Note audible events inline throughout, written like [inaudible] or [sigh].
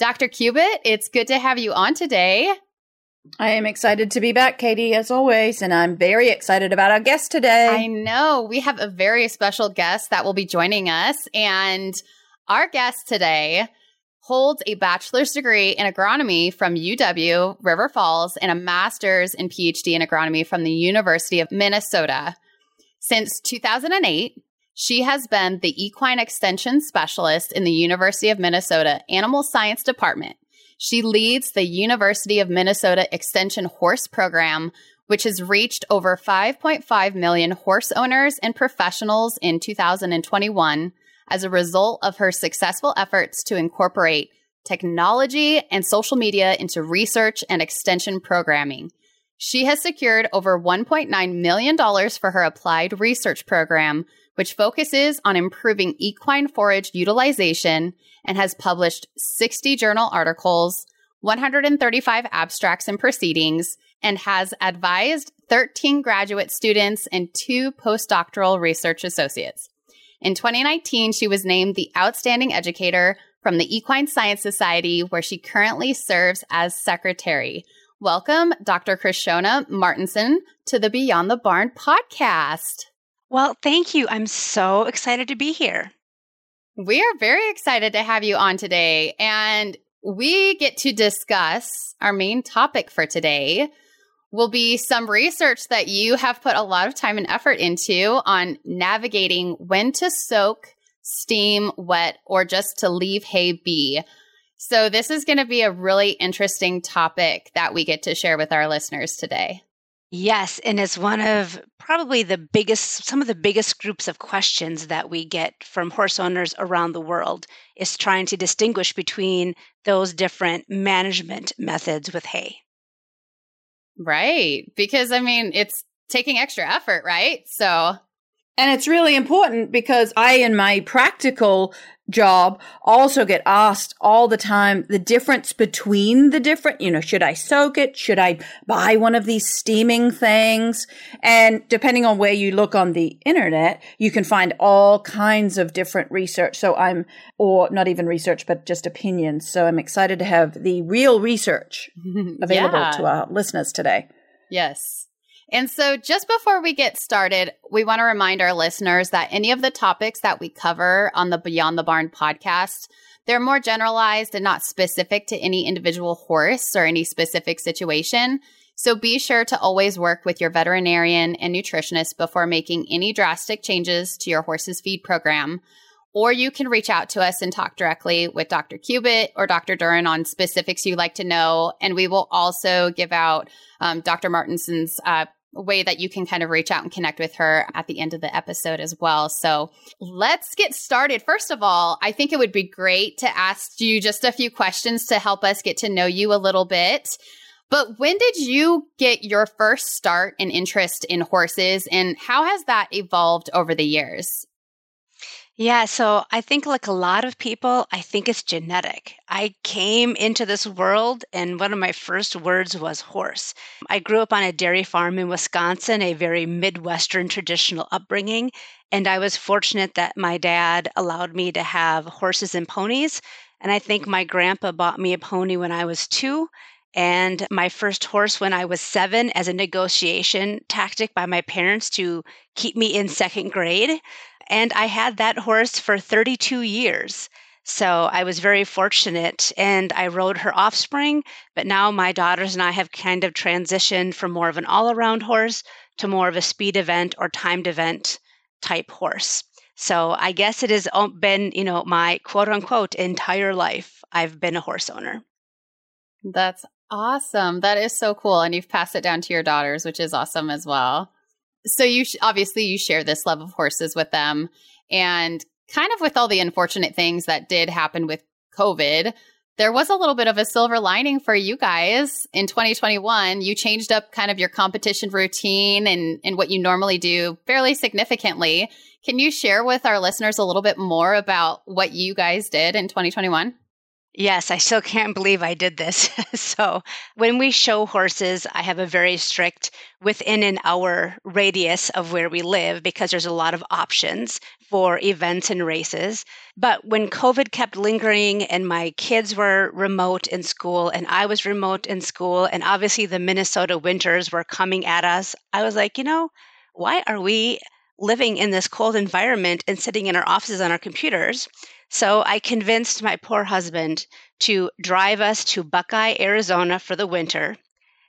Dr. Cubitt, it's good to have you on today. I am excited to be back, Katie, as always, and I'm very excited about our guest today. I know we have a very special guest that will be joining us, and our guest today holds a bachelor's degree in agronomy from UW River Falls and a master's and PhD in agronomy from the University of Minnesota. Since 2008, she has been the equine extension specialist in the University of Minnesota Animal Science Department. She leads the University of Minnesota Extension Horse Program, which has reached over 5.5 million horse owners and professionals in 2021 as a result of her successful efforts to incorporate technology and social media into research and extension programming. She has secured over $1.9 million for her applied research program, which focuses on improving equine forage utilization and has published 60 journal articles, 135 abstracts and proceedings, and has advised 13 graduate students and two postdoctoral research associates. In 2019, she was named the Outstanding Educator from the Equine Science Society, where she currently serves as secretary. Welcome, Dr. Krishona Martinson, to the Beyond the Barn podcast. Well, thank you. I'm so excited to be here. We are very excited to have you on today. And we get to discuss our main topic for today will be some research that you have put a lot of time and effort into on navigating when to soak, steam, wet, or just to leave hay be. So, this is going to be a really interesting topic that we get to share with our listeners today. Yes, and it's one of probably the biggest, some of the biggest groups of questions that we get from horse owners around the world is trying to distinguish between those different management methods with hay. Right. Because I mean, it's taking extra effort, right? So, and it's really important because I, in my practical job also get asked all the time the difference between the different, you know, should I soak it? Should I buy one of these steaming things? And depending on where you look on the internet, you can find all kinds of different research. So I'm, or not even research, but just opinions. So I'm excited to have the real research [laughs] available yeah. to our listeners today. Yes. And so, just before we get started, we want to remind our listeners that any of the topics that we cover on the Beyond the Barn podcast, they're more generalized and not specific to any individual horse or any specific situation. So, be sure to always work with your veterinarian and nutritionist before making any drastic changes to your horse's feed program. Or you can reach out to us and talk directly with Dr. Cubitt or Dr. Duran on specifics you'd like to know. And we will also give out um, Dr. Martinson's uh, way that you can kind of reach out and connect with her at the end of the episode as well. So let's get started. First of all, I think it would be great to ask you just a few questions to help us get to know you a little bit. But when did you get your first start and interest in horses and how has that evolved over the years? Yeah, so I think, like a lot of people, I think it's genetic. I came into this world, and one of my first words was horse. I grew up on a dairy farm in Wisconsin, a very Midwestern traditional upbringing. And I was fortunate that my dad allowed me to have horses and ponies. And I think my grandpa bought me a pony when I was two and my first horse when I was seven as a negotiation tactic by my parents to keep me in second grade. And I had that horse for 32 years. So I was very fortunate and I rode her offspring. But now my daughters and I have kind of transitioned from more of an all around horse to more of a speed event or timed event type horse. So I guess it has been, you know, my quote unquote entire life. I've been a horse owner. That's awesome. That is so cool. And you've passed it down to your daughters, which is awesome as well so you sh- obviously you share this love of horses with them and kind of with all the unfortunate things that did happen with covid there was a little bit of a silver lining for you guys in 2021. You changed up kind of your competition routine and, and what you normally do fairly significantly. Can you share with our listeners a little bit more about what you guys did in 2021? Yes, I still can't believe I did this. [laughs] so, when we show horses, I have a very strict within an hour radius of where we live because there's a lot of options for events and races. But when COVID kept lingering and my kids were remote in school and I was remote in school, and obviously the Minnesota winters were coming at us, I was like, you know, why are we living in this cold environment and sitting in our offices on our computers? So I convinced my poor husband to drive us to Buckeye, Arizona for the winter.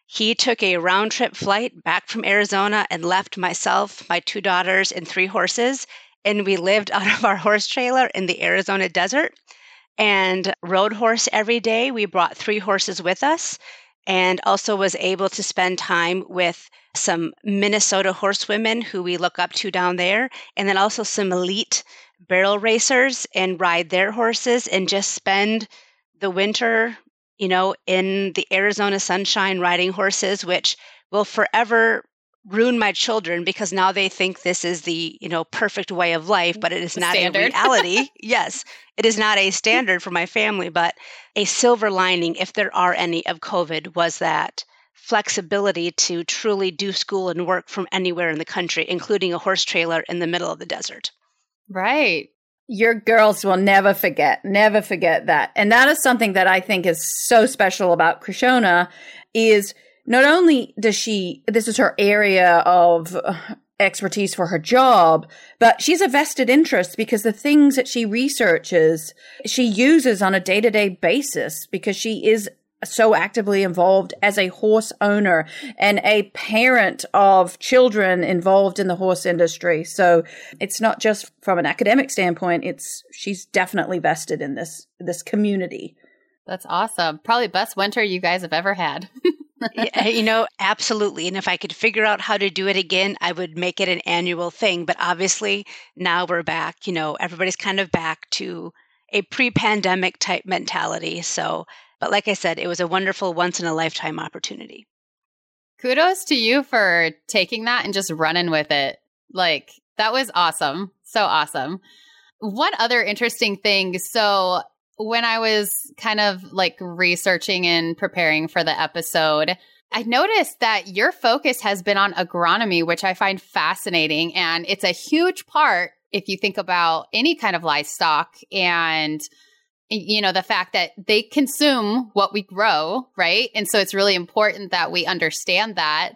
He took a round trip flight back from Arizona and left myself, my two daughters, and three horses. And we lived [laughs] out of our horse trailer in the Arizona desert and rode horse every day. We brought three horses with us and also was able to spend time with some Minnesota horsewomen who we look up to down there, and then also some elite barrel racers and ride their horses and just spend the winter, you know, in the Arizona sunshine riding horses, which will forever ruin my children because now they think this is the you know perfect way of life but it is not standard. a [laughs] reality yes it is not a standard for my family but a silver lining if there are any of covid was that flexibility to truly do school and work from anywhere in the country including a horse trailer in the middle of the desert Right. Your girls will never forget, never forget that. And that is something that I think is so special about Krishona is not only does she, this is her area of expertise for her job, but she's a vested interest because the things that she researches, she uses on a day to day basis because she is so actively involved as a horse owner and a parent of children involved in the horse industry. So it's not just from an academic standpoint, it's she's definitely vested in this this community. That's awesome. Probably best winter you guys have ever had. [laughs] you know, absolutely. And if I could figure out how to do it again, I would make it an annual thing. But obviously, now we're back, you know, everybody's kind of back to a pre pandemic type mentality. So but like I said, it was a wonderful once in a lifetime opportunity. Kudos to you for taking that and just running with it. Like, that was awesome. So awesome. What other interesting things? So, when I was kind of like researching and preparing for the episode, I noticed that your focus has been on agronomy, which I find fascinating. And it's a huge part if you think about any kind of livestock and you know, the fact that they consume what we grow, right? And so it's really important that we understand that.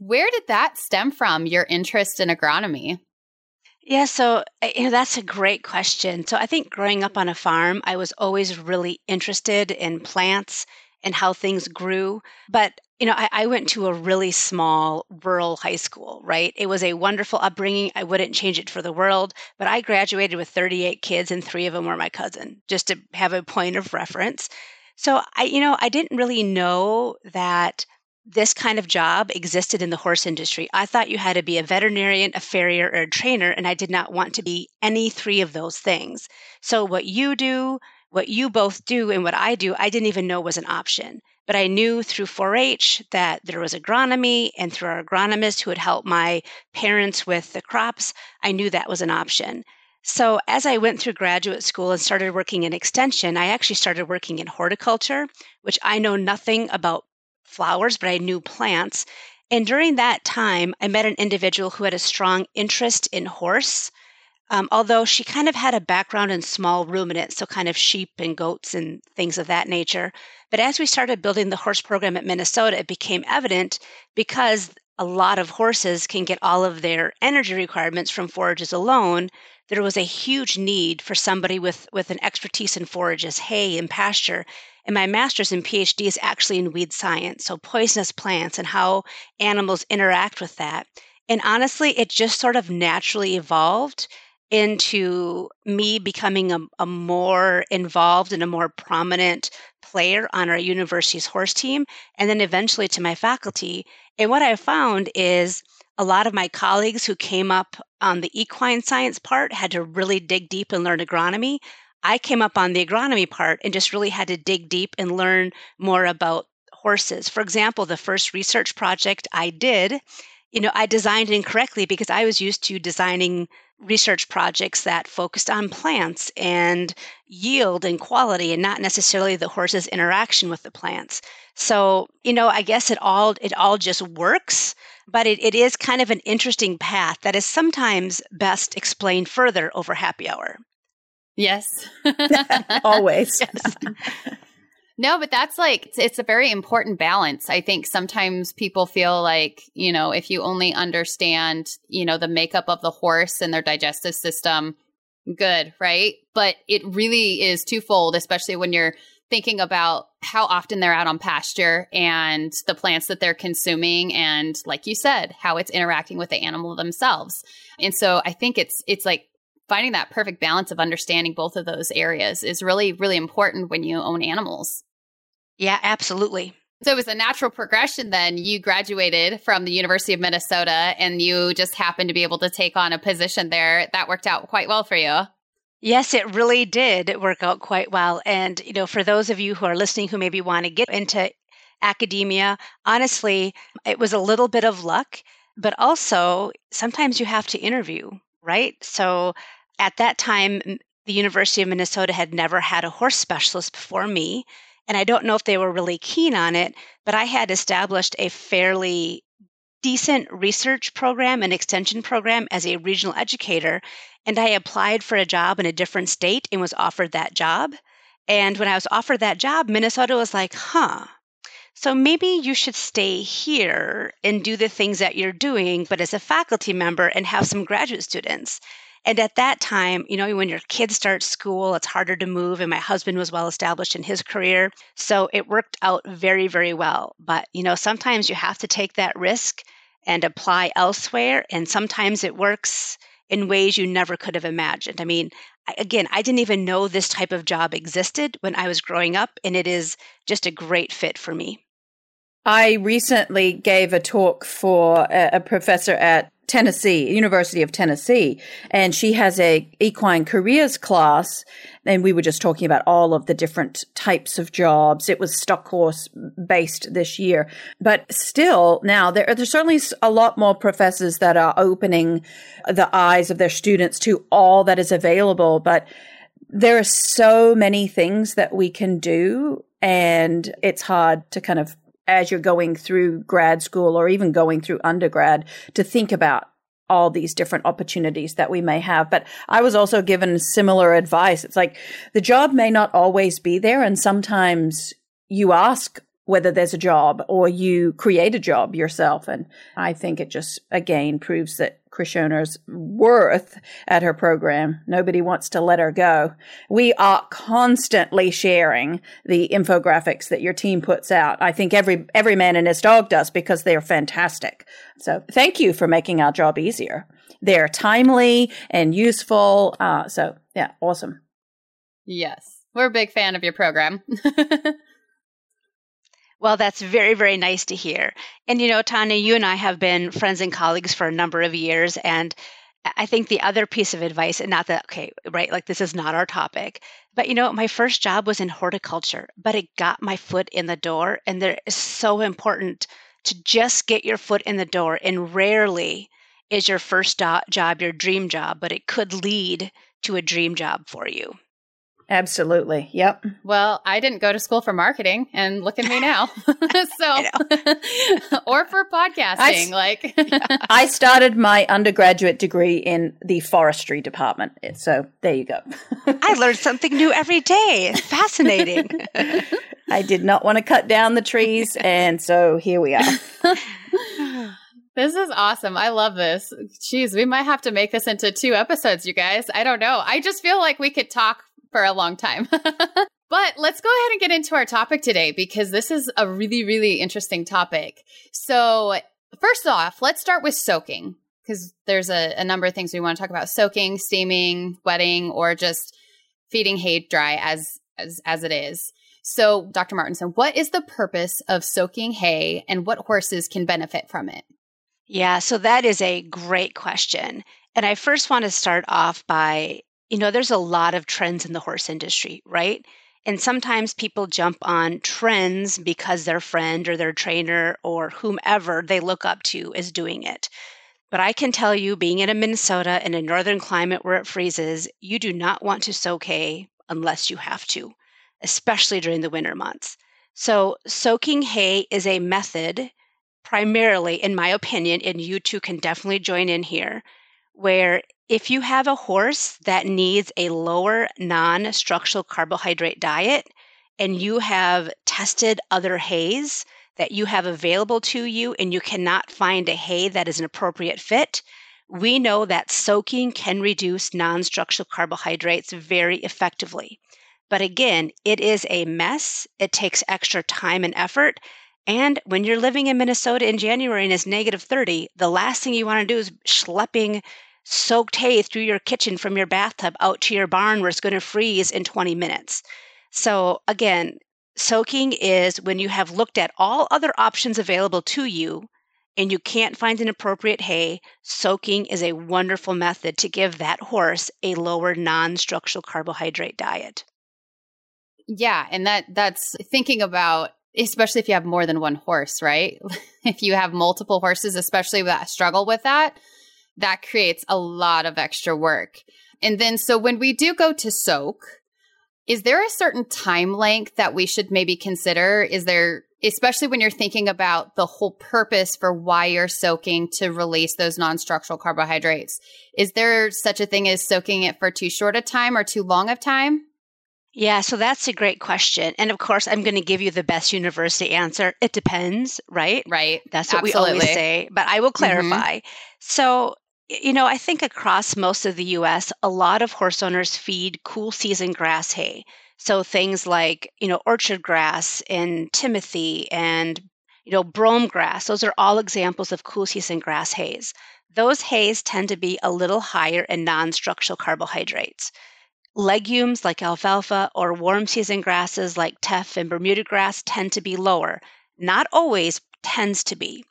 Where did that stem from, your interest in agronomy? Yeah, so uh, you know, that's a great question. So I think growing up on a farm, I was always really interested in plants and how things grew. But you know, I, I, went to a really small rural high school, right? It was a wonderful upbringing. I wouldn't change it for the world, but I graduated with 38 kids and three of them were my cousin, just to have a point of reference. So I, you know, I didn't really know that this kind of job existed in the horse industry. I thought you had to be a veterinarian, a farrier, or a trainer, and I did not want to be any three of those things. So what you do, what you both do, and what I do, I didn't even know was an option. But I knew through 4 H that there was agronomy, and through our agronomist who would help my parents with the crops, I knew that was an option. So, as I went through graduate school and started working in extension, I actually started working in horticulture, which I know nothing about flowers, but I knew plants. And during that time, I met an individual who had a strong interest in horse um, although she kind of had a background in small ruminants, so kind of sheep and goats and things of that nature. But as we started building the horse program at Minnesota, it became evident because a lot of horses can get all of their energy requirements from forages alone, there was a huge need for somebody with, with an expertise in forages, hay and pasture. And my master's and PhD is actually in weed science, so poisonous plants and how animals interact with that. And honestly, it just sort of naturally evolved into me becoming a, a, more involved and a more prominent player on our university's horse team, and then eventually to my faculty. And what I found is a lot of my colleagues who came up on the equine science part had to really dig deep and learn agronomy. I came up on the agronomy part and just really had to dig deep and learn more about horses. For example, the first research project I did, you know, I designed incorrectly because I was used to designing research projects that focused on plants and yield and quality and not necessarily the horse's interaction with the plants. So, you know, I guess it all it all just works, but it, it is kind of an interesting path that is sometimes best explained further over happy hour. Yes. [laughs] [laughs] Always. yes. [laughs] No, but that's like, it's, it's, a very important balance. I think sometimes people feel like, you know, if you only understand, you know, the makeup of the horse and their digestive system, good, right? But it really is twofold, especially when you're thinking about how often they're out on pasture and the plants that they're consuming and like you said how it's interacting with the animal themselves and so i think it's it's like finding that perfect balance of understanding both of those areas is really really important when you own animals yeah absolutely so it was a natural progression then you graduated from the university of minnesota and you just happened to be able to take on a position there that worked out quite well for you Yes, it really did work out quite well. And, you know, for those of you who are listening who maybe want to get into academia, honestly, it was a little bit of luck, but also sometimes you have to interview, right? So at that time, the University of Minnesota had never had a horse specialist before me. And I don't know if they were really keen on it, but I had established a fairly decent research program and extension program as a regional educator. And I applied for a job in a different state and was offered that job. And when I was offered that job, Minnesota was like, huh, so maybe you should stay here and do the things that you're doing, but as a faculty member and have some graduate students. And at that time, you know, when your kids start school, it's harder to move. And my husband was well established in his career. So it worked out very, very well. But, you know, sometimes you have to take that risk and apply elsewhere. And sometimes it works in ways you never could have imagined. I mean, again, I didn't even know this type of job existed when I was growing up, and it is just a great fit for me. I recently gave a talk for a, professor at Tennessee, University of Tennessee, and she has a equine careers class. And we were just talking about all of the different types of jobs. It was stock horse based this year, but still now there, there's certainly a lot more professors that are opening the eyes of their students to all that is available. But there are so many things that we can do and it's hard to kind of as you're going through grad school or even going through undergrad to think about all these different opportunities that we may have. But I was also given similar advice. It's like the job may not always be there. And sometimes you ask whether there's a job or you create a job yourself. And I think it just again proves that Krishona's worth at her program. Nobody wants to let her go. We are constantly sharing the infographics that your team puts out. I think every every man and his dog does because they are fantastic. So thank you for making our job easier. They're timely and useful. Uh, so yeah, awesome. Yes, we're a big fan of your program. [laughs] Well, that's very, very nice to hear. And, you know, Tanya, you and I have been friends and colleagues for a number of years. And I think the other piece of advice, and not that, okay, right, like this is not our topic, but, you know, my first job was in horticulture, but it got my foot in the door. And there is so important to just get your foot in the door. And rarely is your first do- job your dream job, but it could lead to a dream job for you. Absolutely. Yep. Well, I didn't go to school for marketing and look at me now. [laughs] so [laughs] or for podcasting. I, like [laughs] I started my undergraduate degree in the forestry department. So there you go. I learned something new every day. Fascinating. I did not want to cut down the trees and so here we are. This is awesome. I love this. Jeez, we might have to make this into two episodes, you guys. I don't know. I just feel like we could talk for a long time. [laughs] but let's go ahead and get into our topic today because this is a really, really interesting topic. So, first off, let's start with soaking because there's a, a, number of things we want to talk about soaking, steaming, wetting, or just feeding hay dry as, as, as it is. So, Dr. Martinson, what is the purpose of soaking hay and what horses can benefit from it? Yeah, so that is a great question. And I first want to start off by you know, there's a lot of trends in the horse industry, right? And sometimes people jump on trends because their friend or their trainer or whomever they look up to is doing it. But I can tell you, being in a Minnesota in a northern climate where it freezes, you do not want to soak hay unless you have to, especially during the winter months. So, soaking hay is a method, primarily, in my opinion, and you two can definitely join in here, where if you have a horse that needs a lower non structural carbohydrate diet and you have tested other hays that you have available to you and you cannot find a hay that is an appropriate fit, we know that soaking can reduce non structural carbohydrates very effectively. But again, it is a mess. It takes extra time and effort. And when you're living in Minnesota in January and it's negative 30, the last thing you want to do is schlepping soaked hay through your kitchen from your bathtub out to your barn where it's going to freeze in 20 minutes. So, again, soaking is when you have looked at all other options available to you and you can't find an appropriate hay, soaking is a wonderful method to give that horse a lower non-structural carbohydrate diet. Yeah, and that that's thinking about especially if you have more than one horse, right? [laughs] if you have multiple horses, especially that struggle with that, that creates a lot of extra work. And then, so when we do go to soak, is there a certain time length that we should maybe consider? Is there, especially when you're thinking about the whole purpose for why you're soaking to release those non structural carbohydrates? Is there such a thing as soaking it for too short a time or too long of time? Yeah, so that's a great question. And of course, I'm going to give you the best university answer. It depends, right? Right. That's what Absolutely. we always say, but I will mm-hmm. clarify. Mm-hmm. So, you know, I think across most of the US, a lot of horse owners feed cool season grass hay. So things like, you know, orchard grass and timothy and, you know, brome grass, those are all examples of cool season grass hays. Those hays tend to be a little higher in non structural carbohydrates. Legumes like alfalfa or warm season grasses like teff and Bermuda grass tend to be lower. Not always, tends to be.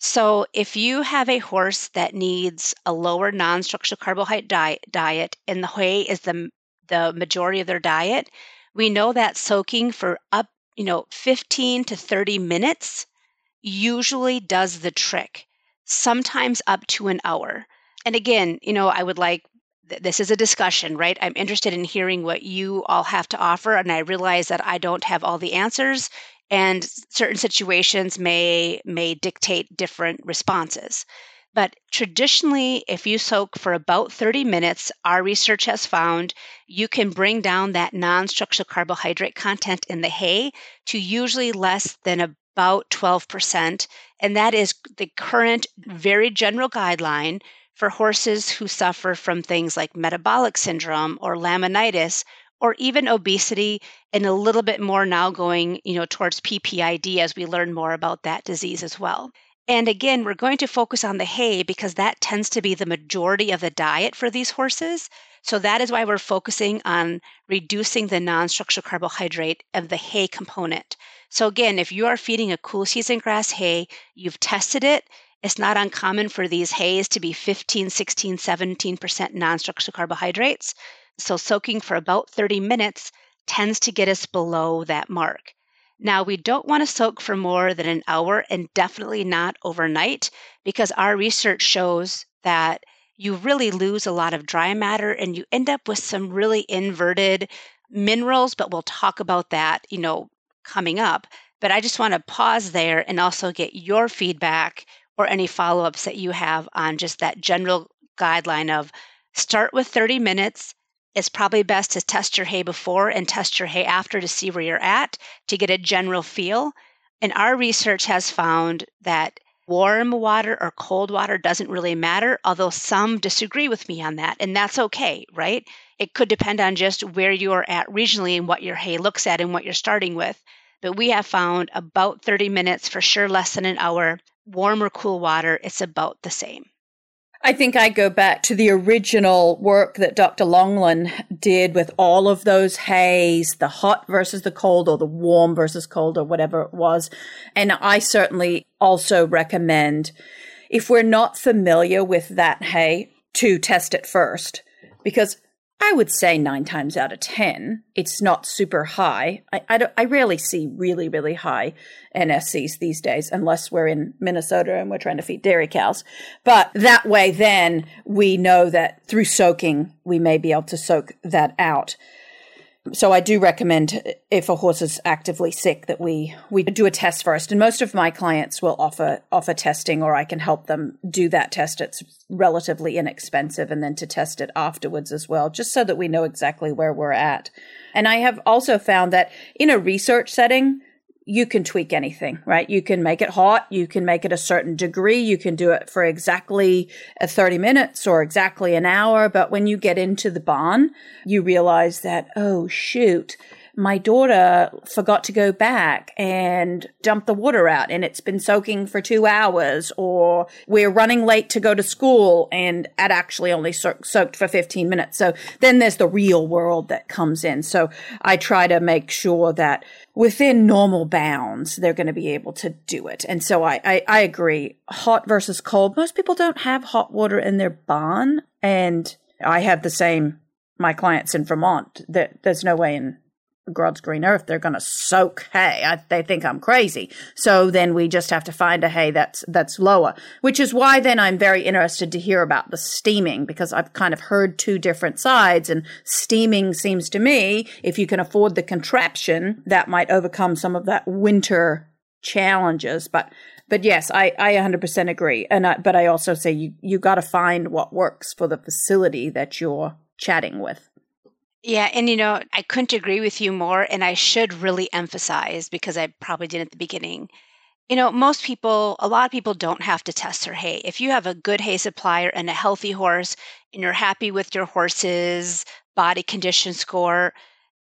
So, if you have a horse that needs a lower non structural carbohydrate diet, diet and the hay is the, the majority of their diet, we know that soaking for up, you know, 15 to 30 minutes usually does the trick, sometimes up to an hour. And again, you know, I would like this is a discussion, right? I'm interested in hearing what you all have to offer. And I realize that I don't have all the answers and certain situations may may dictate different responses. But traditionally if you soak for about 30 minutes our research has found you can bring down that non-structural carbohydrate content in the hay to usually less than about 12% and that is the current very general guideline for horses who suffer from things like metabolic syndrome or laminitis or even obesity and a little bit more now going you know towards ppid as we learn more about that disease as well. And again we're going to focus on the hay because that tends to be the majority of the diet for these horses. So that is why we're focusing on reducing the non-structural carbohydrate of the hay component. So again if you are feeding a cool season grass hay you've tested it. It's not uncommon for these hays to be 15, 16, 17% non structural carbohydrates. So soaking for about 30 minutes tends to get us below that mark. Now, we don't want to soak for more than an hour and definitely not overnight because our research shows that you really lose a lot of dry matter and you end up with some really inverted minerals, but we'll talk about that, you know, coming up. But I just want to pause there and also get your feedback or any follow ups that you have on just that general guideline of start with 30 minutes it's probably best to test your hay before and test your hay after to see where you're at to get a general feel. And our research has found that warm water or cold water doesn't really matter, although some disagree with me on that. And that's okay, right? It could depend on just where you are at regionally and what your hay looks at and what you're starting with. But we have found about 30 minutes, for sure less than an hour, warm or cool water, it's about the same. I think I go back to the original work that Dr. Longland did with all of those hays, the hot versus the cold or the warm versus cold or whatever it was. And I certainly also recommend if we're not familiar with that hay to test it first because I would say nine times out of 10, it's not super high. I, I, I, rarely see really, really high NSCs these days, unless we're in Minnesota and we're trying to feed dairy cows. But that way, then we know that through soaking, we may be able to soak that out so I do recommend if a horse is actively sick that we we do a test first. And most of my clients will offer offer testing, or I can help them do that test. It's relatively inexpensive, and then to test it afterwards as well, just so that we know exactly where we're at. And I have also found that in a research setting, you can tweak anything, right? You can make it hot. You can make it a certain degree. You can do it for exactly uh, 30 minutes or exactly an hour. But when you get into the barn, you realize that, oh, shoot, my daughter forgot to go back and dump the water out and it's been soaking for two hours or we're running late to go to school and it actually only so- soaked for 15 minutes. So then there's the real world that comes in. So I try to make sure that within normal bounds, they're going to be able to do it. And so I, I, I agree. Hot versus cold. Most people don't have hot water in their barn. And I have the same, my clients in Vermont, that there's no way in God's green earth, they're going to soak hay. I, they think I'm crazy. So then we just have to find a hay that's, that's lower, which is why then I'm very interested to hear about the steaming because I've kind of heard two different sides and steaming seems to me, if you can afford the contraption, that might overcome some of that winter challenges. But, but yes, I, I 100% agree. And I, but I also say you, you got to find what works for the facility that you're chatting with. Yeah, and you know, I couldn't agree with you more. And I should really emphasize because I probably did at the beginning. You know, most people, a lot of people don't have to test their hay. If you have a good hay supplier and a healthy horse and you're happy with your horse's body condition score,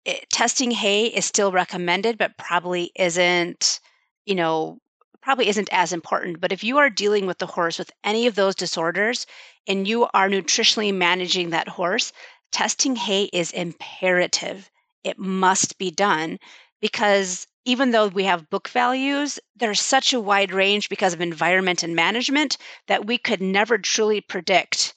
it, testing hay is still recommended, but probably isn't, you know, probably isn't as important. But if you are dealing with the horse with any of those disorders and you are nutritionally managing that horse, testing hay is imperative. It must be done because even though we have book values, there's such a wide range because of environment and management that we could never truly predict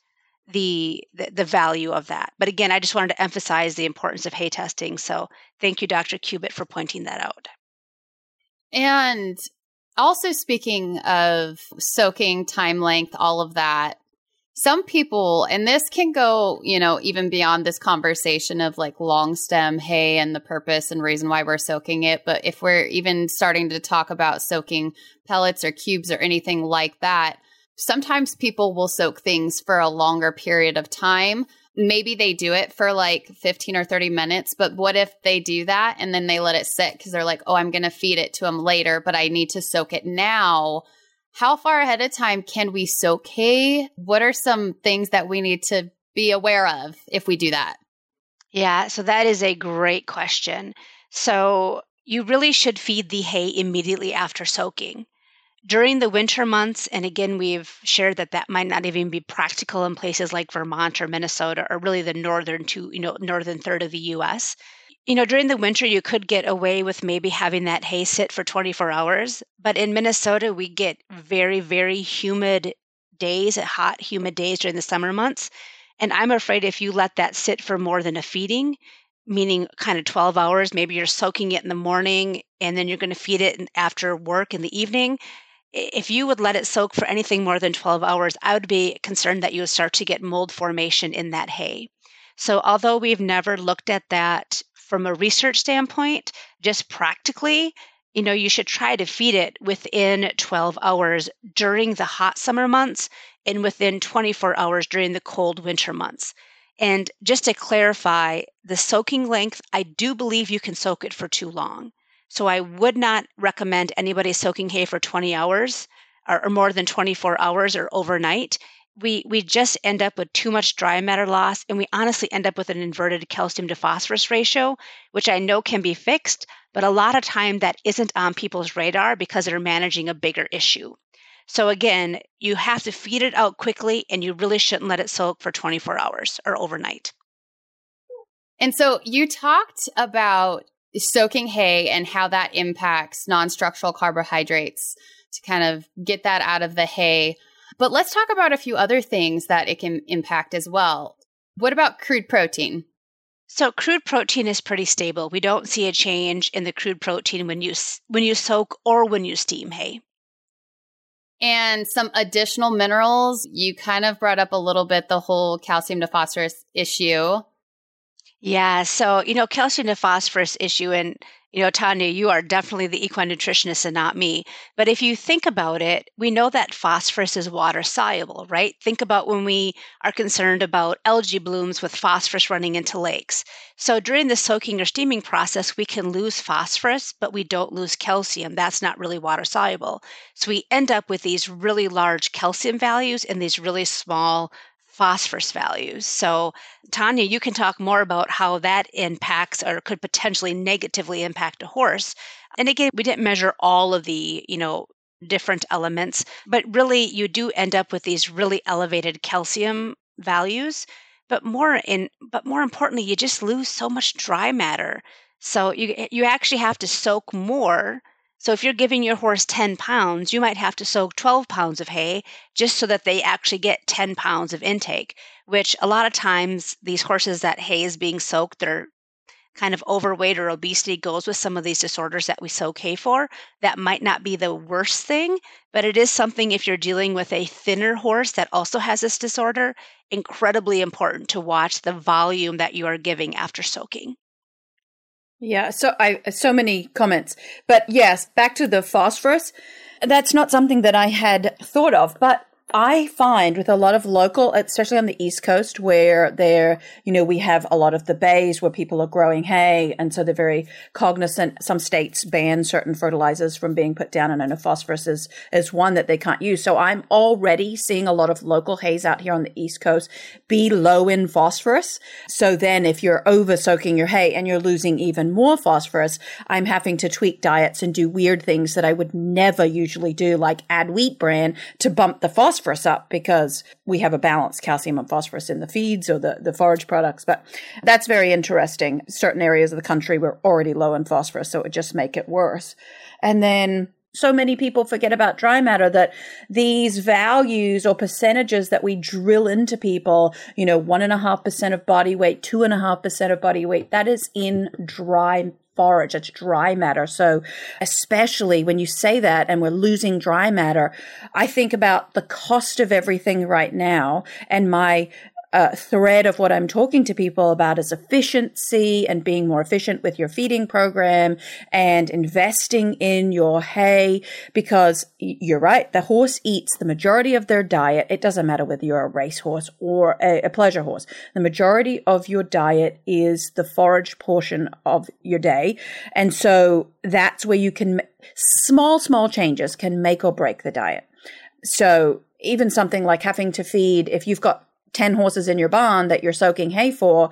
the, the, the value of that. But again, I just wanted to emphasize the importance of hay testing. So thank you, Dr. Cubitt, for pointing that out. And also speaking of soaking, time length, all of that, some people, and this can go, you know, even beyond this conversation of like long stem hay and the purpose and reason why we're soaking it. But if we're even starting to talk about soaking pellets or cubes or anything like that, sometimes people will soak things for a longer period of time. Maybe they do it for like 15 or 30 minutes, but what if they do that and then they let it sit because they're like, oh, I'm going to feed it to them later, but I need to soak it now how far ahead of time can we soak hay? What are some things that we need to be aware of if we do that? Yeah, so that is a great question. So you really should feed the hay immediately after soaking. During the winter months, and again, we've shared that that might not even be practical in places like Vermont or Minnesota, or really the northern two, you know, northern third of the U.S you know, during the winter, you could get away with maybe having that hay sit for 24 hours. But in Minnesota, we get very, very humid days, hot, humid days during the summer months. And I'm afraid if you let that sit for more than a feeding, meaning kind of 12 hours, maybe you're soaking it in the morning and then you're going to feed it after work in the evening. If you would let it soak for anything more than 12 hours, I would be concerned that you would start to get mold formation in that hay. So, although we've never looked at that from a research standpoint, just practically, you know, you should try to feed it within 12 hours during the hot summer months and within 24 hours during the cold winter months. And just to clarify, the soaking length, I do believe you can soak it for too long. So I would not recommend anybody soaking hay for 20 hours or, or more than 24 hours or overnight we we just end up with too much dry matter loss and we honestly end up with an inverted calcium to phosphorus ratio which i know can be fixed but a lot of time that isn't on people's radar because they're managing a bigger issue. So again you have to feed it out quickly and you really shouldn't let it soak for 24 hours or overnight. And so you talked about soaking hay and how that impacts non-structural carbohydrates to kind of get that out of the hay but let's talk about a few other things that it can impact as well. What about crude protein? So crude protein is pretty stable. We don't see a change in the crude protein when you when you soak or when you steam hay. And some additional minerals, you kind of brought up a little bit the whole calcium to phosphorus issue. Yeah, so you know, calcium to phosphorus issue and you know, Tanya, you are definitely the equine nutritionist and not me. But if you think about it, we know that phosphorus is water soluble, right? Think about when we are concerned about algae blooms with phosphorus running into lakes. So during the soaking or steaming process, we can lose phosphorus, but we don't lose calcium. That's not really water soluble. So we end up with these really large calcium values and these really small phosphorus values. So, Tanya, you can talk more about how that impacts or could potentially negatively impact a horse. And again, we didn't measure all of the, you know, different elements, but really you do end up with these really elevated calcium values. But more in but more importantly, you just lose so much dry matter. So you you actually have to soak more so if you're giving your horse 10 pounds, you might have to soak 12 pounds of hay just so that they actually get 10 pounds of intake, which a lot of times these horses that hay is being soaked, they're kind of overweight or obesity goes with some of these disorders that we soak hay for. That might not be the worst thing, but it is something if you're dealing with a thinner horse that also has this disorder, incredibly important to watch the volume that you are giving after soaking. Yeah, so I so many comments. But yes, back to the phosphorus. That's not something that I had thought of, but I find with a lot of local, especially on the East Coast, where there, you know, we have a lot of the bays where people are growing hay. And so they're very cognizant. Some states ban certain fertilizers from being put down. And I know phosphorus is, is one that they can't use. So I'm already seeing a lot of local hays out here on the East Coast be low in phosphorus. So then if you're over soaking your hay and you're losing even more phosphorus, I'm having to tweak diets and do weird things that I would never usually do, like add wheat bran to bump the phosphorus phosphorus up because we have a balanced calcium and phosphorus in the feeds or the, the forage products. But that's very interesting. Certain areas of the country were already low in phosphorus, so it would just make it worse. And then so many people forget about dry matter that these values or percentages that we drill into people, you know, one and a half percent of body weight, two and a half percent of body weight, that is in dry forage. It's dry matter. So especially when you say that and we're losing dry matter, I think about the cost of everything right now and my uh, thread of what I'm talking to people about is efficiency and being more efficient with your feeding program and investing in your hay because you're right. The horse eats the majority of their diet. It doesn't matter whether you're a racehorse or a, a pleasure horse. The majority of your diet is the forage portion of your day. And so that's where you can, small, small changes can make or break the diet. So even something like having to feed, if you've got 10 horses in your barn that you're soaking hay for,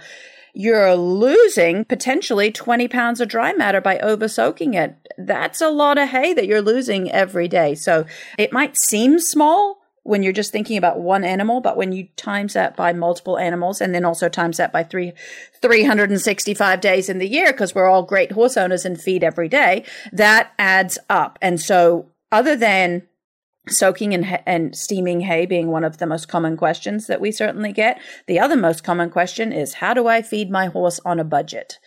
you're losing potentially 20 pounds of dry matter by over soaking it. That's a lot of hay that you're losing every day. So it might seem small when you're just thinking about one animal, but when you times that by multiple animals and then also times that by three, 365 days in the year, because we're all great horse owners and feed every day, that adds up. And so other than soaking and, and steaming hay being one of the most common questions that we certainly get. The other most common question is, how do I feed my horse on a budget?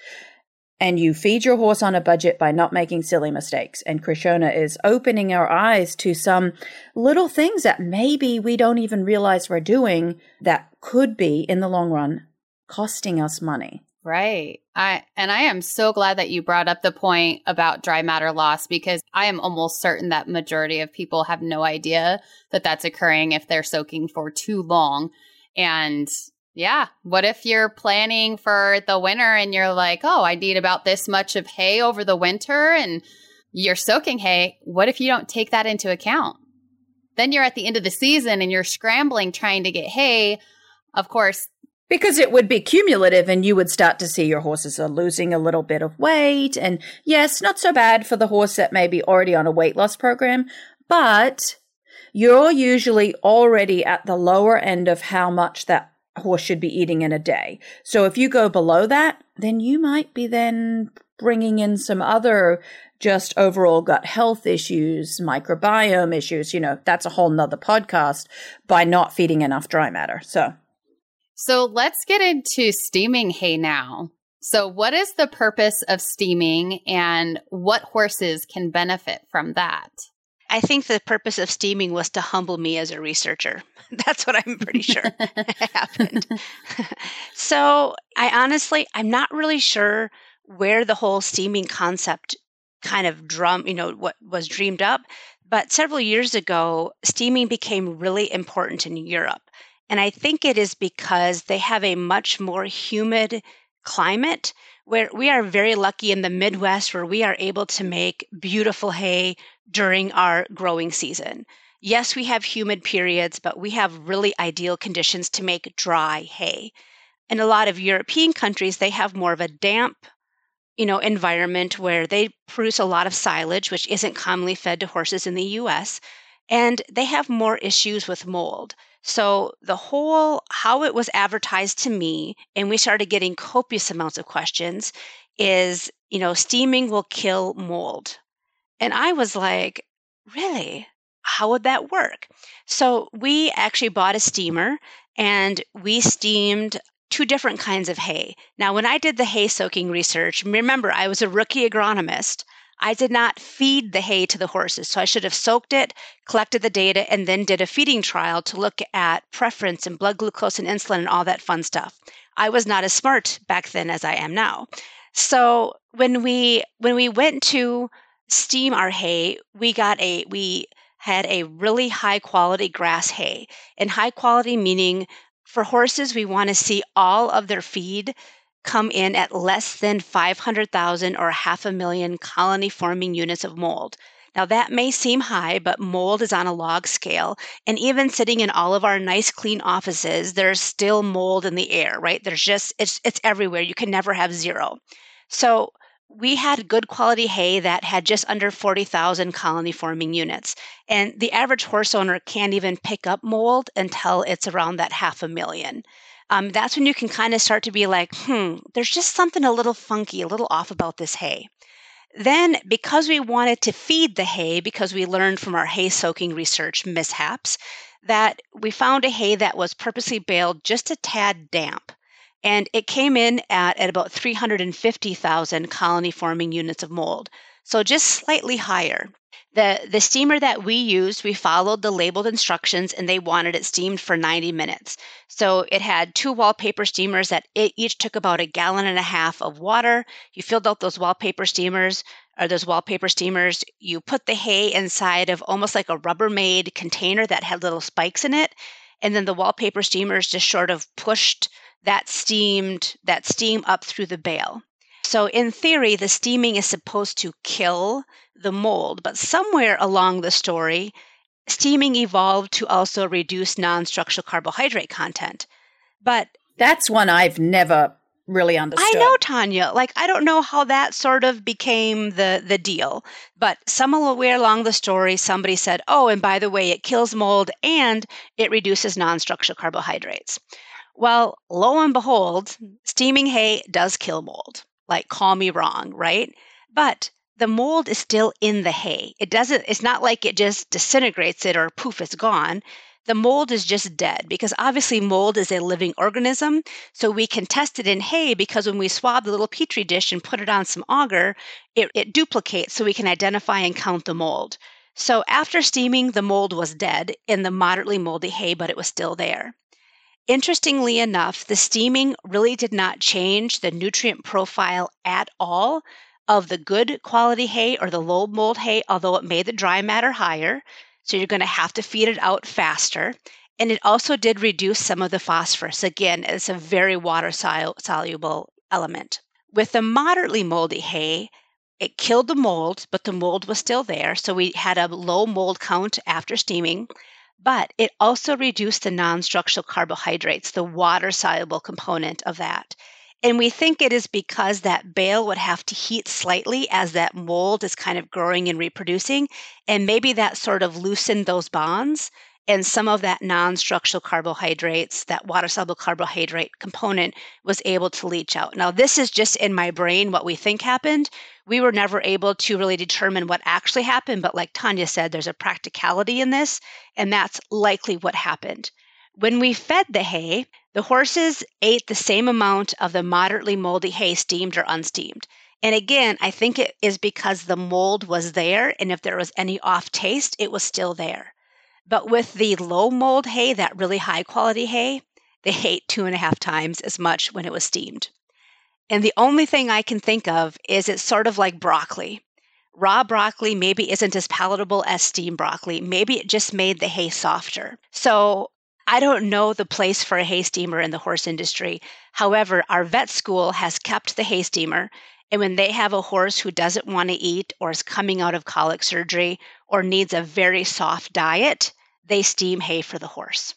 And you feed your horse on a budget by not making silly mistakes. And Krishona is opening our eyes to some little things that maybe we don't even realize we're doing that could be in the long run costing us money. Right. I and I am so glad that you brought up the point about dry matter loss because I am almost certain that majority of people have no idea that that's occurring if they're soaking for too long. And yeah, what if you're planning for the winter and you're like, "Oh, I need about this much of hay over the winter and you're soaking hay. What if you don't take that into account? Then you're at the end of the season and you're scrambling trying to get hay. Of course, because it would be cumulative and you would start to see your horses are losing a little bit of weight. And yes, not so bad for the horse that may be already on a weight loss program, but you're usually already at the lower end of how much that horse should be eating in a day. So if you go below that, then you might be then bringing in some other just overall gut health issues, microbiome issues. You know, that's a whole nother podcast by not feeding enough dry matter. So So let's get into steaming hay now. So, what is the purpose of steaming and what horses can benefit from that? I think the purpose of steaming was to humble me as a researcher. [laughs] That's what I'm pretty sure [laughs] [laughs] happened. so, I honestly, I'm not really sure where the whole steaming concept kind of drum, you know, what was dreamed up. But several years ago, steaming became really important in Europe. And I think it is because they have a much more humid climate where we are very lucky in the Midwest where we are able to make beautiful hay during our growing season. Yes, we have humid periods, but we have really ideal conditions to make dry hay. In a lot of European countries, they have more of a damp you know environment where they produce a lot of silage which isn't commonly fed to horses in the US and they have more issues with mold so the whole how it was advertised to me and we started getting copious amounts of questions is you know steaming will kill mold and i was like really how would that work so we actually bought a steamer and we steamed two different kinds of hay. Now, when I did the hay soaking research, remember, I was a rookie agronomist. I did not feed the hay to the horses. So I should have soaked it, collected the data, and then did a feeding trial to look at preference and blood glucose and insulin and all that fun stuff. I was not as smart back then as I am now. So when we when we went to steam our hay, we got a we had a really high quality grass hay. And high quality meaning for horses, we want to see all of their feed come in at less than 500,000 or half a million colony forming units of mold. Now, that may seem high, but mold is on a log scale. And even sitting in all of our nice, clean offices, there's still mold in the air, right? There's just, it's, it's everywhere. You can never have zero. So, we had good quality hay that had just under 40,000 colony forming units. And the average horse owner can't even pick up mold until it's around that half a million. Um, that's when you can kind of start to be like, hmm, there's just something a little funky, a little off about this hay. Then, because we wanted to feed the hay, because we learned from our hay soaking research mishaps, that we found a hay that was purposely baled just a tad damp and it came in at, at about 350,000 colony forming units of mold. So just slightly higher. The, the steamer that we used, we followed the labeled instructions and they wanted it steamed for 90 minutes. So it had two wallpaper steamers that each took about a gallon and a half of water. You filled out those wallpaper steamers or those wallpaper steamers. You put the hay inside of almost like a Rubbermaid container that had little spikes in it. And then the wallpaper steamers just sort of pushed that steamed that steam up through the bale. So in theory, the steaming is supposed to kill the mold, but somewhere along the story, steaming evolved to also reduce non-structural carbohydrate content. But that's one I've never really understood. I know Tania. Like I don't know how that sort of became the the deal, but somewhere along the story somebody said, "Oh, and by the way, it kills mold and it reduces non-structural carbohydrates." Well, lo and behold, steaming hay does kill mold. Like, call me wrong, right? But the mold is still in the hay. It doesn't, it's not like it just disintegrates it or poof, it's gone. The mold is just dead because obviously mold is a living organism. So we can test it in hay because when we swab the little petri dish and put it on some agar, it, it duplicates so we can identify and count the mold. So after steaming, the mold was dead in the moderately moldy hay, but it was still there. Interestingly enough, the steaming really did not change the nutrient profile at all of the good quality hay or the low mold hay, although it made the dry matter higher. So you're going to have to feed it out faster. And it also did reduce some of the phosphorus. Again, it's a very water soluble element. With the moderately moldy hay, it killed the mold, but the mold was still there. So we had a low mold count after steaming but it also reduced the non structural carbohydrates, the water soluble component of that. And we think it is because that bale would have to heat slightly as that mold is kind of growing and reproducing. And maybe that sort of loosened those bonds and some of that non-structural carbohydrates that water soluble carbohydrate component was able to leach out now this is just in my brain what we think happened we were never able to really determine what actually happened but like tania said there's a practicality in this and that's likely what happened when we fed the hay The horses ate the same amount of the moderately moldy hay, steamed or unsteamed. And again, I think it is because the mold was there, and if there was any off taste, it was still there. But with the low mold hay, that really high quality hay, they ate two and a half times as much when it was steamed. And the only thing I can think of is it's sort of like broccoli. Raw broccoli maybe isn't as palatable as steamed broccoli. Maybe it just made the hay softer. So I don't know the place for a hay steamer in the horse industry. However, our vet school has kept the hay steamer and when they have a horse who doesn't want to eat or is coming out of colic surgery or needs a very soft diet, they steam hay for the horse.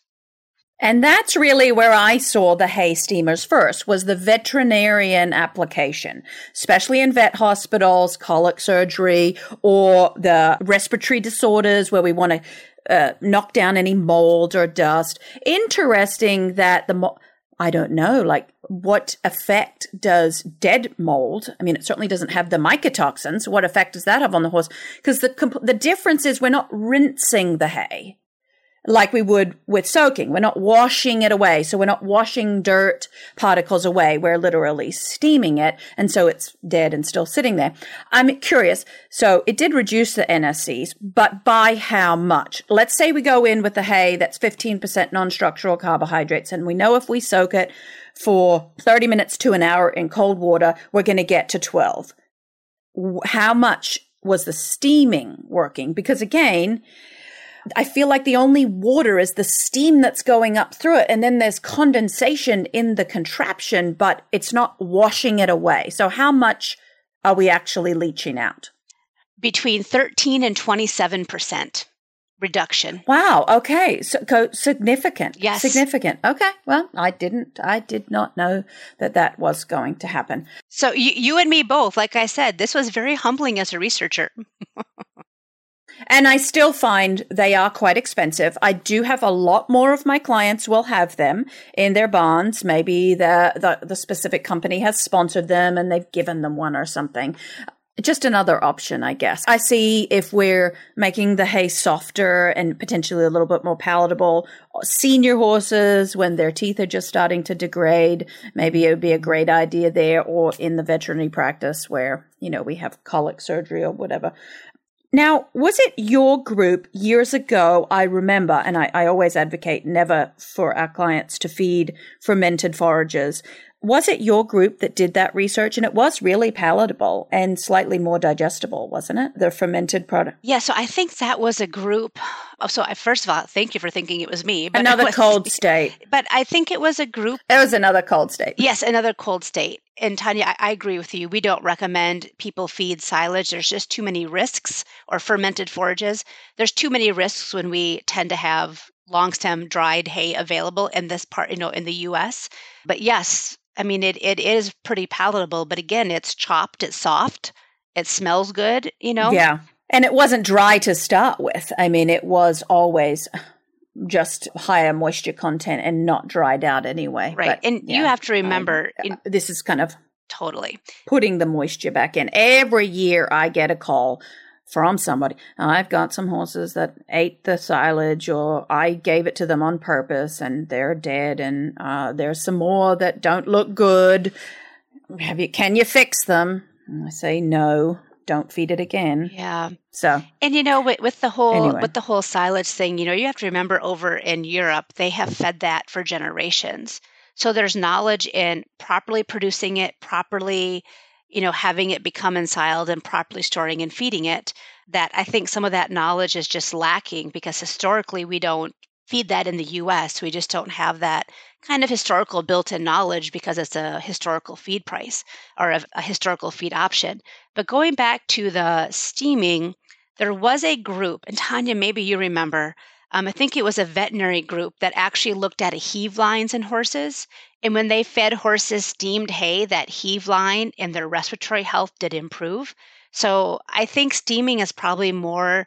And that's really where I saw the hay steamers first was the veterinarian application, especially in vet hospitals, colic surgery, or the respiratory disorders where we want to uh, knock down any mold or dust. Interesting that the mo- I don't know, like what effect does dead mold? I mean, it certainly doesn't have the mycotoxins. What effect does that have on the horse? Because the the difference is we're not rinsing the hay like we would with soaking. We're not washing it away. So we're not washing dirt particles away. We're literally steaming it. And so it's dead and still sitting there. I'm curious. So it did reduce the NSCs, but by how much? Let's say we go in with the hay that's 15% non-structural carbohydrates and we know if we soak it for 30 minutes to an hour in cold water, we're going to get to 12. How much was the steaming working? Because again, I feel like the only water is the steam that's going up through it. And then there's condensation in the contraption, but it's not washing it away. So how much are we actually leaching out? Between 13 and 27% reduction. Wow. Okay. So, significant. Yes. Significant. Okay. Well, I didn't, I did not know that that was going to happen. So you, you and me both, like I said, this was very humbling as a researcher. [laughs] And I still find they are quite expensive. I do have a lot more of my clients will have them in their bonds. Maybe the, the, the specific company has sponsored them and they've given them one or something just another option, I guess. I see if we're making the hay softer and potentially a little bit more palatable. Senior horses, when their teeth are just starting to degrade, maybe it would be a great idea there or in the veterinary practice where, you know, we have colic surgery or whatever. Now, was it your group years ago? I remember, and I, I, always advocate never for our clients to feed fermented forages was it your group that did that research? And it was really palatable and slightly more digestible, wasn't it? The fermented product. Yeah, so I think that was a group. Oh, so I, first of all, thank you for thinking it was me. But another was, cold [laughs] state. But I think it was a group. It was another cold state. Yes, another cold state. And Tania, I, I agree with you. We don't recommend people feed silage. There's just too many risks, or fermented forages. There's too many risks when we tend to have long stem dried hay available in this part, you know, in the US. But yes, I mean, it, it is pretty palatable, but again, it's chopped, it's soft, it smells good, you know? Yeah. And it wasn't dry to start with. I mean, it was always just higher moisture content and not dried out anyway. Right. But, and yeah, you have to remember uh, I, this is kind of totally putting the moisture back in. Every year I get a call from somebody. I've got some horses that ate the silage or I gave it to them on purpose and they're dead. And uh, there's some more that don't look good. Have you, can you fix them? And I say, no, don't feed it again. Yeah. So, and you know, with, with the whole, anyway. with the whole silage thing, you know, you have to remember over in Europe, they have fed that for generations. So there's knowledge in properly producing it, properly you know, having it become ensiled and properly storing and feeding it, that I think some of that knowledge is just lacking because historically we don't feed that in the US. We just don't have that kind of historical built in knowledge because it's a historical feed price or a, a, historical feed option. But going back to the steaming, there was a group, and Tania, maybe you remember, um, I think it was a veterinary group that actually looked at heave lines in horses. And when they fed horses steamed hay, that heave line and their respiratory health did improve. So I think steaming is probably more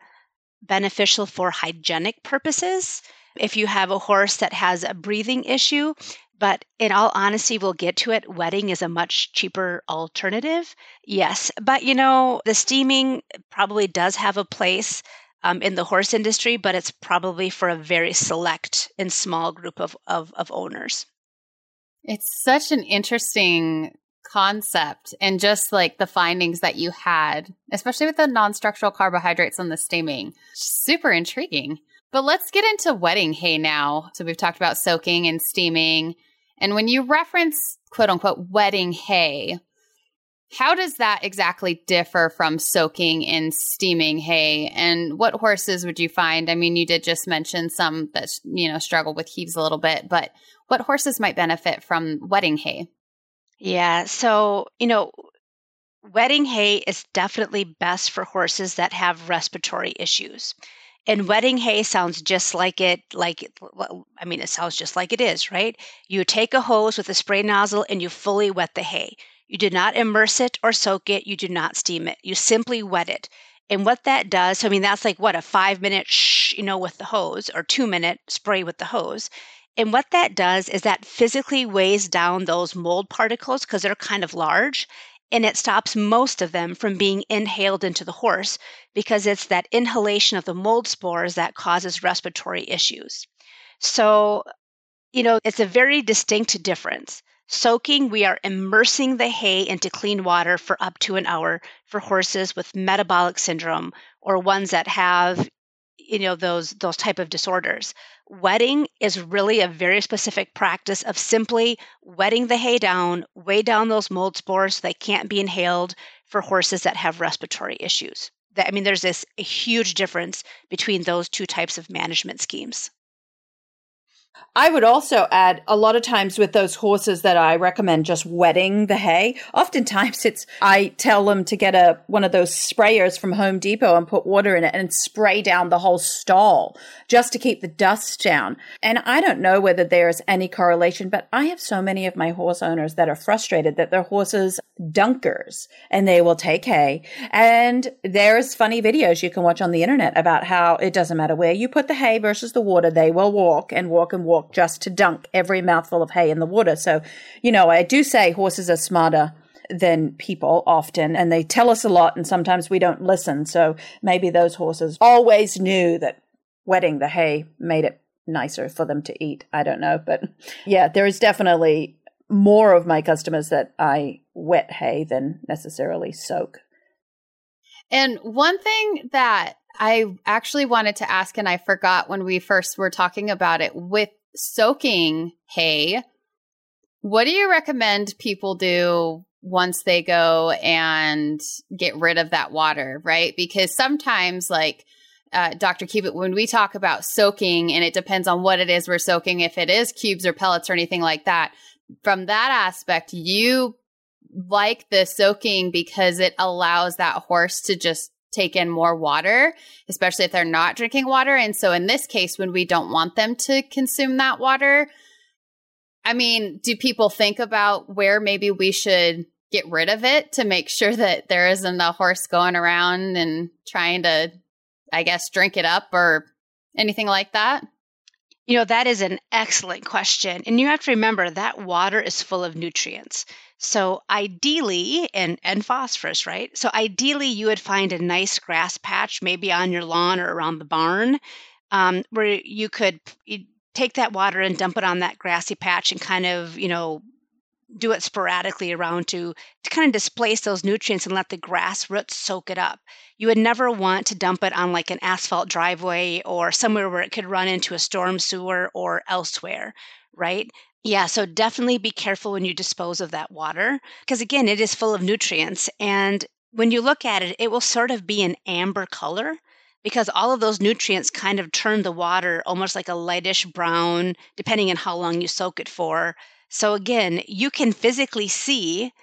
beneficial for hygienic purposes. If you have a horse that has a breathing issue, but in all honesty, we'll get to it. Wetting is a much cheaper alternative. Yes. But you know, the steaming probably does have a place um, in the horse industry, but it's probably for a very select and small group of, of, of owners. It's such an interesting concept and just like the findings that you had, especially with the non structural carbohydrates and the steaming. Super intriguing. But let's get into wetting hay now. So we've talked about soaking and steaming. And when you reference quote unquote wetting hay, how does that exactly differ from soaking and steaming hay? And what horses would you find? I mean, you did just mention some that, you know, struggle with heaves a little bit, but what horses might benefit from wetting hay? Yeah. So, you know, wetting hay is definitely best for horses that have respiratory issues. And wetting hay sounds just like it, like, I mean, it sounds just like it is, right? You take a hose with a spray nozzle and you fully wet the hay. You do not immerse it or soak it. You do not steam it. You simply wet it. And what that does, so I mean, that's like what a five minute shh, you know, with the hose or two minute spray with the hose. And what that does is that physically weighs down those mold particles because they're kind of large and it stops most of them from being inhaled into the horse because it's that inhalation of the mold spores that causes respiratory issues. So, you know, it's a very distinct difference. Soaking, we are immersing the hay into clean water for up to an hour for horses with metabolic syndrome or ones that have you know those those type of disorders. Wetting is really a very specific practice of simply wetting the hay down weigh down those mold spores so they can't be inhaled for horses that have respiratory issues. I mean there's this huge difference between those two types of management schemes I would also add a lot of times with those horses that I recommend just wetting the hay. Oftentimes it's, I tell them to get a, one of those sprayers from Home Depot and put water in it and spray down the whole stall just to keep the dust down. And I don't know whether there's any correlation, but I have so many of my horse owners that are frustrated that their horses dunkers and they will take hay. And there's funny videos you can watch on the internet about how it doesn't matter where you put the hay versus the water, they will walk and walk and walk just to dunk every mouthful of hay in the water. So, you know, I do say horses are smarter than people often, and they tell us a lot, and sometimes we don't listen. So maybe those horses always knew that wetting the hay made it nicer for them to eat. I don't know. But yeah, there is definitely more of my customers that I wet hay than necessarily soak. And one thing that I actually wanted to ask, and I forgot when we first were talking about it with soaking hay, what do you recommend people do once they go and get rid of that water, right? Because sometimes, like, uh, Dr. Cubitt, when we talk about soaking, and it depends on what it is we're soaking, if it is cubes or pellets or anything like that, from that aspect, you like the soaking because it allows that horse to just take in more water, especially if they're not drinking water. And so in this case, when we don't want them to consume that water, I mean, do people think about where maybe we should get rid of it to make [laughs] sure that there isn't a horse going around and trying to, I guess, drink it up or anything like that? You know, that is an excellent question. And you have to remember that water is full of nutrients. So ideally, and and phosphorus, right? So ideally, you would find a nice grass patch, maybe on your lawn or around the barn, um, where you could take that water and dump it on that grassy patch and kind of, you know, do it sporadically around to to kind of displace those nutrients and let the grass roots soak it up. You would never want to dump it on like an asphalt driveway or somewhere where it could run into a storm sewer or elsewhere, right? Yeah, so definitely be careful when you dispose of that water because, again, it is full of nutrients. And when you look at it, it will sort of be an amber color because all of those nutrients kind of turn the water almost like a lightish brown, depending on how long you soak it for. So, again, you can physically see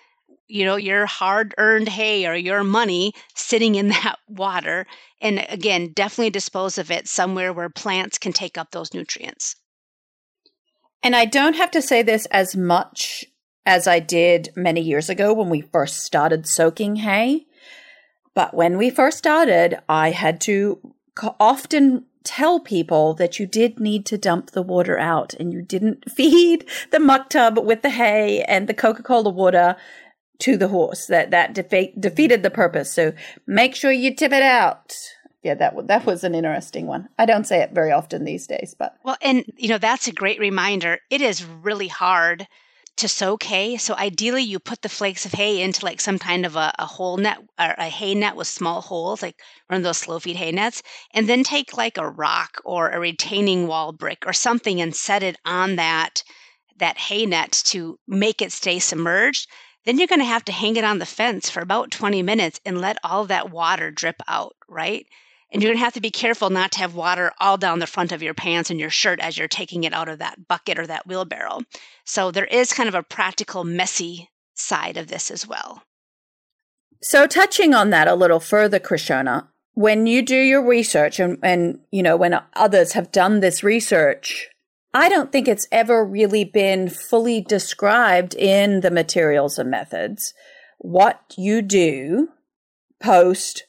you know your hard earned hay or your money sitting in [laughs] that water and again definitely dispose of it somewhere where plants can take up those nutrients and I don't have to say this as much as I did many years ago when we first started soaking hay. But when we first started, I had to often tell people that you did need to dump the water out and you didn't [laughs] feed the muck tub with the hay and the Coca-Cola water to the horse. That that defe- defeated the purpose. So make sure you tip it out yeah, that that was an interesting one. I don't say it very often these days, but well, and you know that's a great reminder. It is really hard to soak hay. So ideally, you put the flakes of hay into like some kind of a, a hole net or a hay net with small holes, like one of those slow feed hay nets, and then take like a rock or a retaining wall brick or something and set it on that that hay net to make it stay submerged. Then you're going to have to hang it on the fence for about 20 minutes and let all that water drip out, right? And you're going to have to be careful not to have water all down the front of your pants and your shirt as you're taking it out of that bucket or that wheelbarrow. So there is kind of a practical, messy side of this as well. So touching on that a little further, Krishona, when you do your research and, and, you know, when others have done this research, I don't think it's ever really been fully described in the materials and methods what you do post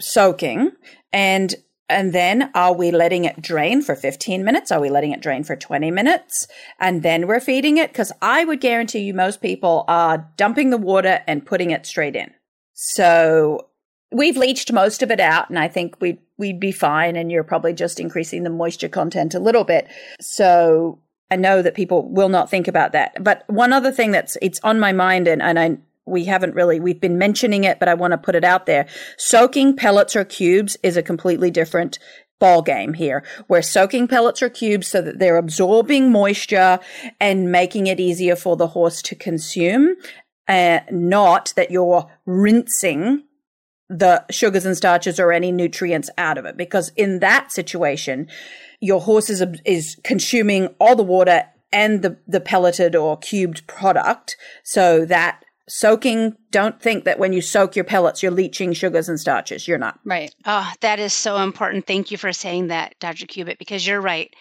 soaking and and then are we letting it drain for 15 minutes? Are we letting it drain for 20 minutes? And then we're feeding it? Because I would guarantee you most people are dumping the water and putting it straight in. So we've leached most of it out and I think we we'd be fine and you're probably just increasing the moisture content a little bit. So I know that people will not think about that. But one other thing that's it's on my mind and, and I we haven't really we've been mentioning it but i want to put it out there. Soaking pellets or cubes is a completely different ball game here. We're soaking pellets or cubes so that they're absorbing moisture and making it easier for the horse to consume uh, not that you're rinsing the sugars and starches or any nutrients out of it because in that situation your horse is, is consuming all the water and the, the pelleted or cubed product so that soaking don't think that when you soak your pellets you're leaching sugars and starches. You're not. Right. Oh that is so important. Thank you for saying that dr cubitt because you're right.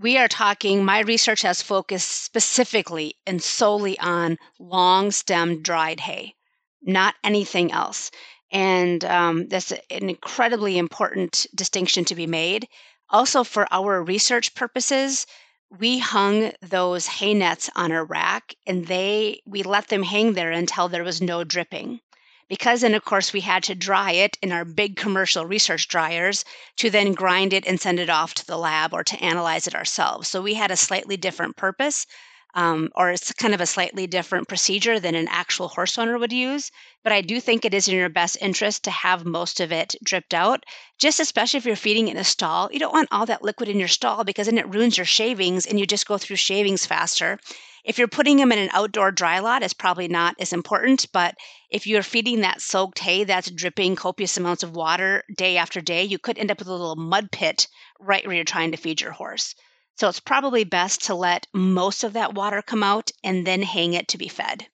We are talking my research has focused specifically and solely on long stem dried hay not anything else. And um, that's an incredibly important distinction to be made. Also for our research purposes we hung those hay nets on a rack and they we let them hang there until there was no dripping. Because then of course we had to dry it in our big commercial research dryers to then grind it and send it off to the lab or to analyze it ourselves. So we had a slightly different purpose um, or it's kind of a slightly different procedure than an actual horse owner would use. But I do think it is in your best interest to have most of it dripped out, just especially if you're feeding in a stall. You don't want all that liquid in your stall because then it ruins your shavings and you just go through shavings faster. If you're putting them in an outdoor dry lot, it's probably not as important. But if you're feeding that soaked hay that's dripping copious amounts of water day after day, you could end up with a little mud pit right where you're trying to feed your horse. So it's probably best to let most of that water come out and then hang it to be fed.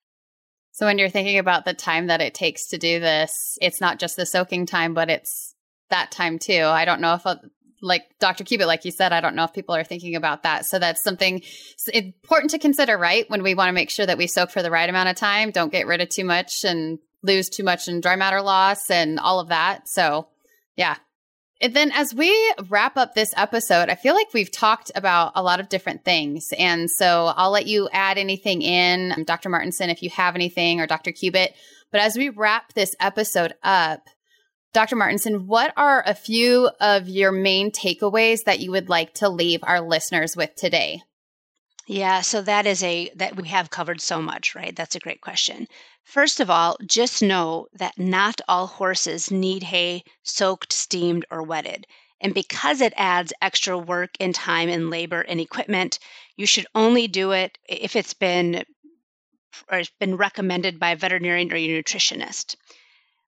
So when you're thinking about the time that it takes to do this, it's not just the soaking time, but it's that time too. I don't know if uh, like Dr. Cubitt, like you said, I don't know if people are thinking about that. So that's something important to consider, right? When we want to make sure that we soak for the right amount of time, don't get rid of too much and lose too much in dry matter loss and all of that. So yeah, and then as we wrap up this episode, I feel like we've talked about a lot of different things. And so I'll let you add anything in, Dr. Martinson, if you have anything, or Dr. Cubitt. But as we wrap this episode up, Dr. Martinson, what are a few of your main takeaways that you would like to leave our listeners with today? Yeah, so that is a that we have covered so much, right? That's a great question. First of all, just know that not all horses need hay soaked, steamed, or wetted. And because it adds extra work and time and labor and equipment, you should only do it if it's been or it's been recommended by a veterinarian or your nutritionist.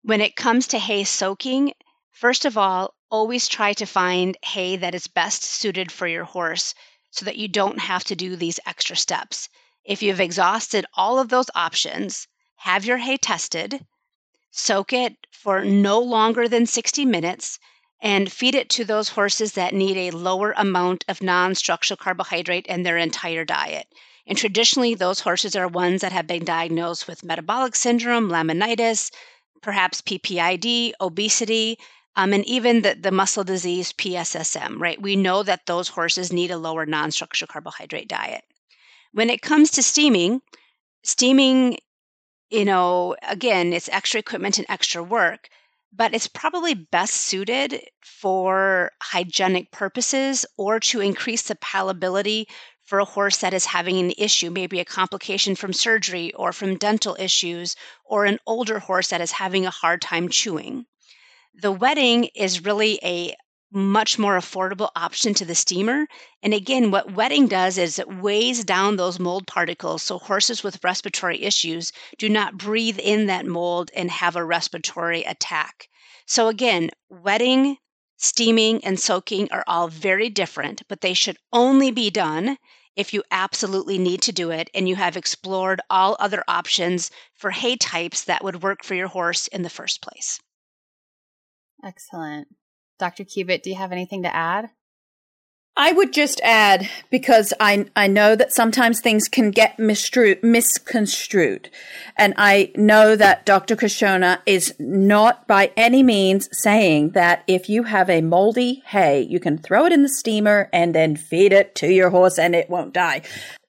When it comes to hay soaking, first of all, always try to find hay that is best suited for your horse so that you don't have to do these extra steps. If you've exhausted all of those options, have your hay tested, soak it for no longer than 60 minutes, and feed it to those horses that need a lower amount of non structural carbohydrate in their entire diet. And traditionally, those horses are ones that have been diagnosed with metabolic syndrome, laminitis, perhaps PPID, obesity, um, and even the, the muscle disease PSSM, right? We know that those horses need a lower non structural carbohydrate diet. When it comes to steaming, steaming, you know, again, it's extra equipment and extra work, but it's probably best suited for hygienic purposes or to increase the palatability for a horse that is having an issue, maybe a complication from surgery or from dental issues, or an older horse that is having a hard time chewing. The wetting is really a much more affordable option to the steamer. And again, what wetting does is it weighs down those mold particles so horses with respiratory issues do not breathe in that mold and have a respiratory attack. So again, wetting, steaming, and soaking are all very different, but they should only be done if you absolutely need to do it and you have explored all other options for hay types that would work for your horse in the first place. Excellent. Dr. Cubitt, do you have anything to add? I would just add because I I know that sometimes things can get misconstrued, and I know that Dr. Krishona is not by any means saying that if you have a moldy hay, you can throw it in the steamer and then feed it to your horse and it won't die.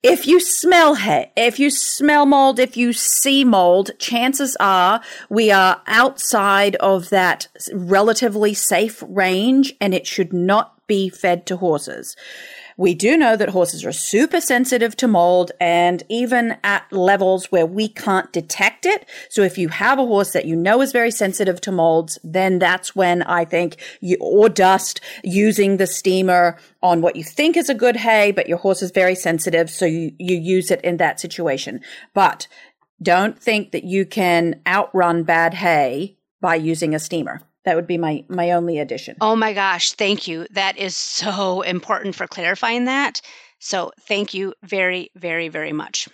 If you smell hay, if you smell mold, if you see mold, chances are we are outside of that relatively safe range and it should not be fed to horses. We do know that horses are super sensitive to mold and even at levels where we can't detect it. So if you have a horse that you know is very sensitive to molds, then that's when I think you, or dust using the steamer on what you think is a good hay, but your horse is very sensitive. So you, you use it in that situation. But don't think that you can outrun bad hay by using a steamer. That would be my my only addition. Oh my gosh, thank you. That is so important for clarifying that. So, thank you very very very much.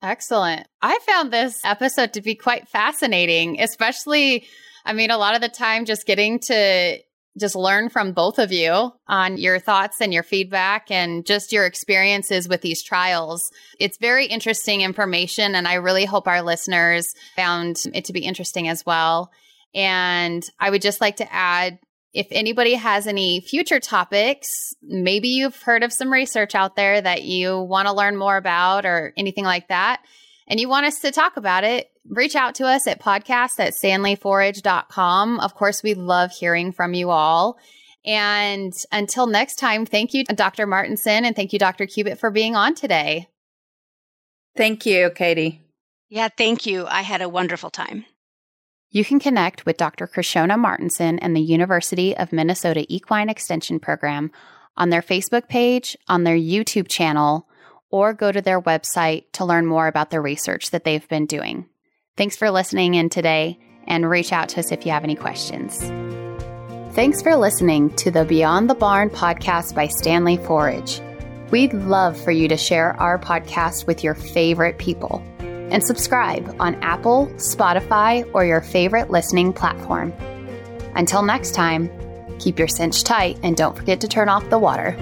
Excellent. I found this episode to be quite fascinating, especially I mean a lot of the time just getting to just learn from both of you on your thoughts and your feedback and just your experiences with these trials. It's very interesting information and I really hope our listeners found it to be interesting as well. And I would just like to add if anybody has any future topics, maybe you've heard of some research out there that you want to learn more about or anything like that, and you want us to talk about it, reach out to us at podcast at stanleyforage.com. Of course, we love hearing from you all. And until next time, thank you, Dr. Martinson, and thank you, Dr. Cubitt, for being on today. Thank you, Katie. Yeah, thank you. I had a wonderful time. You can connect with Dr. Krishona Martinson and the University of Minnesota Equine Extension Program on their Facebook page, on their YouTube channel, or go to their website to learn more about the research that they've been doing. Thanks for listening in today and reach out to us if you have any questions. Thanks for listening to the Beyond the Barn podcast by Standlee Forage. We'd love for you to share our podcast with your favorite people and subscribe on Apple, Spotify, or your favorite listening platform. Until next time, keep your cinch tight and don't forget to turn off the water.